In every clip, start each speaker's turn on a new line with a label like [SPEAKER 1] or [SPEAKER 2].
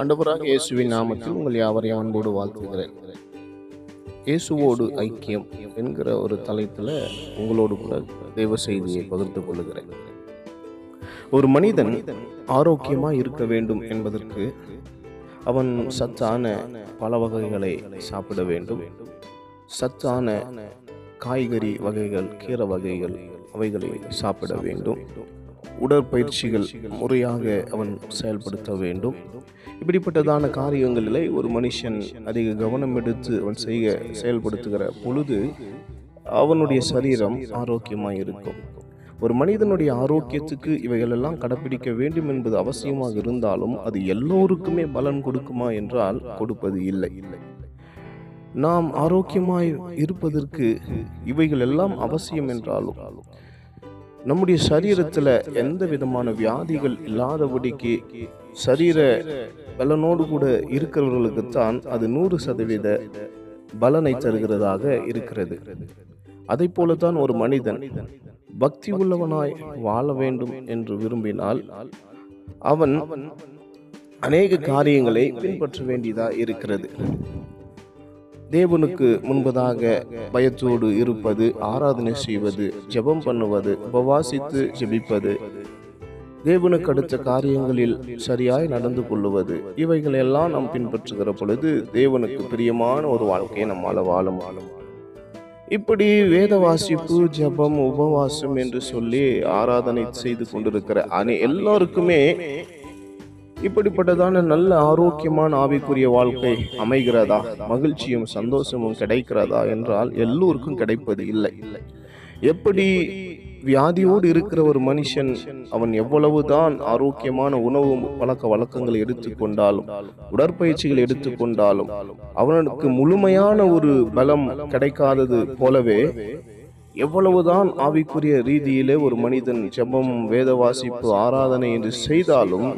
[SPEAKER 1] ஆண்டவராக இயேசுவின் நாமத்தில் உங்கள் யாவரையும் அன்போடு வாழ்த்துகிறேன். இயேசுவோடு ஐக்கியம் என்கிற ஒரு தலைப்பில் உங்களோடு கூட தேவ செய்தியை பகிர்ந்து கொள்கிறேன் ஒரு மனிதன் ஆரோக்கியமாக இருக்க வேண்டும் என்பதற்கு அவன் சத்தான பல வகைகளை சாப்பிட வேண்டும். சத்தான காய்கறி வகைகள் கீரை வகைகள் அவைகளை சாப்பிட வேண்டும். உடற்பயிற்சிகள் முறையாக அவன் செயல்படுத்த வேண்டும். இப்படிப்பட்டதான காரியங்களிலே ஒரு மனுஷன் அதிக கவனம் எடுத்து அவன் செய்ய செயல்படுத்துகிற பொழுது அவனுடைய சரீரம் ஆரோக்கியமாக இருக்கும் ஒரு மனிதனுடைய ஆரோக்கியத்துக்கு இவைகளெல்லாம் கடைப்பிடிக்க வேண்டும் என்பது அவசியமாக இருந்தாலும் அது எல்லோருக்குமே பலன் கொடுக்குமா என்றால் கொடுப்பது இல்லை. நாம் ஆரோக்கியமாய் இருப்பதற்கு இவைகள் எல்லாம் அவசியம் என்றாலும் நம்முடைய சரீரத்தில் எந்த விதமான வியாதிகள் இல்லாதபடிக்கு சரீர பலனோடு கூட இருக்கிறவர்களுக்குத்தான் அது நூறு சதவீத பலனை தருகிறதாக இருக்கிறது. அதை போலத்தான் ஒரு மனிதன் பக்தி உள்ளவனாய் வாழ வேண்டும் என்று விரும்பினால் அவன் அநேக காரியங்களை பின்பற்ற வேண்டியதாக இருக்கிறது. தேவனுக்கு முன்பதாக பயத்தோடு இருப்பது ஆராதனை செய்வது ஜெபம் பண்ணுவது உபவாசித்து ஜெபிப்பது. தேவனுக்கு அடுத்த காரியங்களில் சரியாய் நடந்து கொள்ளுவது. இவைகளை எல்லாம் நாம் பின்பற்றுகிற பொழுது தேவனுக்கு பிரியமான ஒரு வாழ்க்கையை நம்மால் வாழ வாழும் இப்படி வேத வாசிப்பு ஜபம் உபவாசம் என்று சொல்லி ஆராதனை செய்து கொண்டிருக்கிற அணி எல்லாருக்குமே இப்படிப்பட்டதான நல்ல ஆரோக்கியமான ஆவிக்குரிய வாழ்க்கை அமைகிறதா? மகிழ்ச்சியும் சந்தோஷமும் கிடைக்கிறதா என்றால் எல்லோருக்கும் கிடைப்பது இல்லை. எப்படி வியாதியோடு இருக்கிற ஒரு மனுஷன் அவன் எவ்வளவுதான் ஆரோக்கியமான உணவு பழக்க வழக்கங்களை எடுத்துக்கொண்டாலும் உடற்பயிற்சிகள் எடுத்துக்கொண்டாலும் அவனுக்கு முழுமையான ஒரு பலம் கிடைக்காதது போலவே எவ்வளவுதான் ஆவிக்குரிய ரீதியிலே ஒரு மனிதன் ஜெபம் வேத வாசிப்பு ஆராதனை என்று செய்தாலும்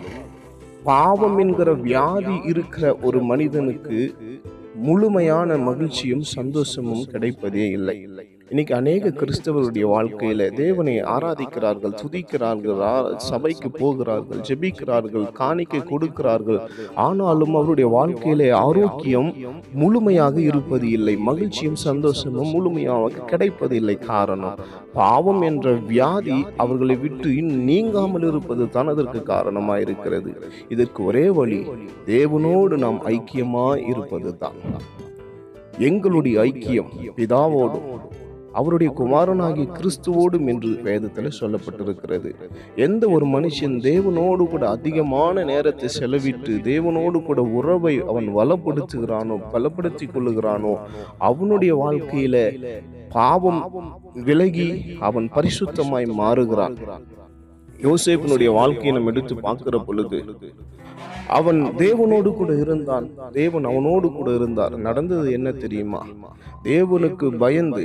[SPEAKER 1] பாவம் என்கிற வியாதி இருக்கிற ஒரு மனிதனுக்கு முழுமையான மகிழ்ச்சியும் சந்தோஷமும் கிடைப்பதே இல்லை இல்லை. இன்னைக்கு அநேக கிறிஸ்தவருடைய வாழ்க்கையில தேவனை ஆராதிக்கிறார்கள் துதிக்கிறார்கள் சபைக்கு போகிறார்கள் ஜெபிக்கிறார்கள் காணிக்கை கொடுக்கிறார்கள். ஆனாலும் அவருடைய வாழ்க்கையிலே ஆரோக்கியம் முழுமையாக இருப்பது இல்லை மகிழ்ச்சியும் சந்தோஷமும் முழுமையாக கிடைப்பதில்லை காரணம். பாவம் என்ற வியாதி அவர்களை விட்டு இன்னும் நீங்காமல் இருப்பது தான் அதற்கு காரணமாக இருக்கிறது. இதற்கு ஒரே வழி தேவனோடு நாம் ஐக்கியமாக இருப்பது தான் எங்களுடைய ஐக்கியம் பிதாவோடும் அவருடைய குமாரனாகிய கிறிஸ்துவோடும் என்று வேதத்தில் சொல்லப்பட்டிருக்கிறது. எந்த ஒரு மனுஷன் தேவனோடு கூட அதிகமான நேரத்தை செலவிட்டு தேவனோடு கூட உறவை அவன் வளப்படுத்துகிறானோ பலப்படுத்திக் கொள்ளுகிறானோ அவனுடைய வாழ்க்கையில பாவம் விலகி அவன் பரிசுத்தமாய் மாறுகிறான். யோசேப்பினுடைய வாழ்க்கையை நம்ம எடுத்து பார்க்கிற பொழுது அவன் தேவனோடு கூட இருந்தான். தேவன் அவனோடு கூட இருந்தார். நடந்தது என்ன தெரியுமா? தேவனுக்கு பயந்து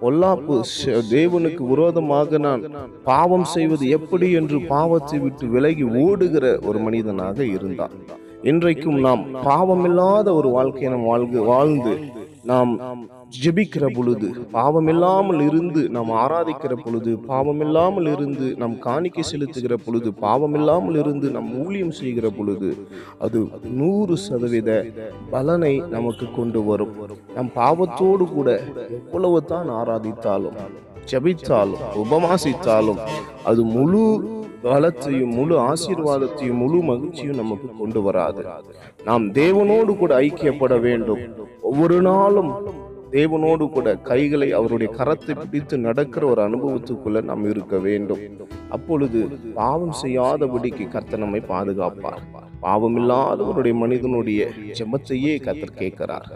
[SPEAKER 1] பொல்லாப்பு ச- தேவனுக்கு விரோதமாக நான் பாவம் செய்வது எப்படி என்று பாவத்தை விட்டு விலகி ஓடுகிற ஒரு மனிதனாக இருந்தான். இன்றைக்கும் நாம் பாவமில்லாத ஒரு வாழ்க்கையை நாம் வாழ்கு வாழ்ந்து நாம் ஜெபிக்கிற பொழுது பாவமில்லாமல் இருந்து நாம் ஆராதிக்கிற பொழுது பாவமில்லாமல் இருந்து நாம் காணிக்கை செலுத்துகிற பொழுது பாவமில்லாமல் இருந்து நாம் ஊழியம் செய்கிற பொழுது அது நூறு சதவீத பலனை நமக்கு கொண்டு வரும். நம் பாவத்தோடு கூட எவ்வளவு தான் ஆராதித்தாலும் ஜெபித்தாலும் உபமாசித்தாலும் அது முழு பலத்தையும் முழு ஆசீர்வாதத்தையும் முழு மகிழ்ச்சியும் நமக்கு கொண்டு வராது. நாம் தேவனோடு கூட ஐக்கியப்பட வேண்டும். ஒவ்வொரு நாளும் தேவனோடு கூட கைகளை அவருடைய கரத்தை பிடித்து நடக்கிற ஒரு அனுபவத்துக்குள்ள நாம் இருக்க வேண்டும். அப்பொழுது பாவம் செய்யாதபடிக்கு கர்த்தர் நம்மை பாதுகாப்பார். பாவம் இல்லாதவருடைய மனிதனுடைய ஜெபத்தையே கர்த்தர் கேட்கிறார்.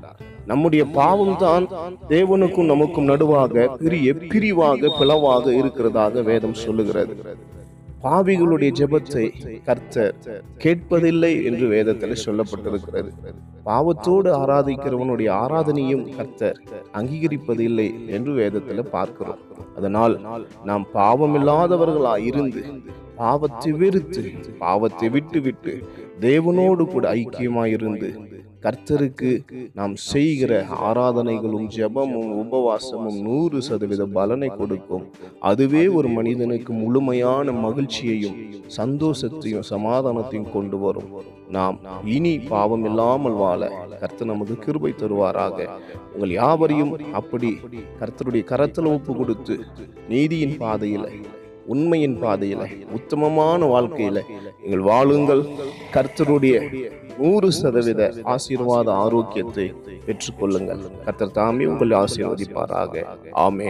[SPEAKER 1] நம்முடைய பாவம் தான் தேவனுக்கும் நமக்கும் நடுவாக பெரிய பிரிவாக பிளவாக இருக்கிறதாக வேதம் சொல்லுகிறது. பாவிகளுடைய ஜெபத்தை கர்த்தர் கேட்பதில்லை என்று வேதத்தில் சொல்லப்பட்டிருக்கிறது. பாவத்தோடு ஆராதிக்கிறவனுடைய ஆராதனையும் கர்த்தர் அங்கீகரிப்பதில்லை என்று வேதத்தில் பார்க்கிறோம். அதனால் நாம் பாவமில்லாதவர்களாக இருந்து பாவத்தை வெறுத்து பாவத்தை விட்டு விட்டு தேவனோடு கூட ஐக்கியமாயிருந்து கர்த்தருக்கு நாம் செய்கிற ஆராதனைகளும் ஜெபமும் உபவாசமும் நூறு சதவீத பலனை கொடுக்கும். அதுவே ஒரு மனிதனுக்கு முழுமையான மகிழ்ச்சியையும் சந்தோஷத்தையும் சமாதானத்தையும் கொண்டு வரும். நாம் இனி பாவம் இல்லாமல் வாழ கர்த்தர் நமக்கு கிருபை தருவாராக. உங்கள் யாவரையும் அப்படி கர்த்தருடைய கரத்தில் ஒப்பு கொடுத்து நீதியின் பாதையில் உண்மையின் பாதையில உத்தமமான வாழ்க்கையில நீங்கள் வாழுங்கள். கர்த்தருடைய நூறு சதவீத ஆசீர்வாத ஆரோக்கியத்தை பெற்றுக்கொள்ளுங்கள். கர்த்தர் தாமே உங்களை ஆசீர்வதிப்பாராக. ஆமே